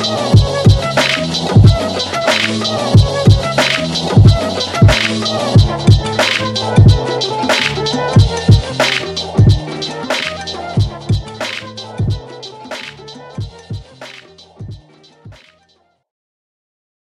Oh.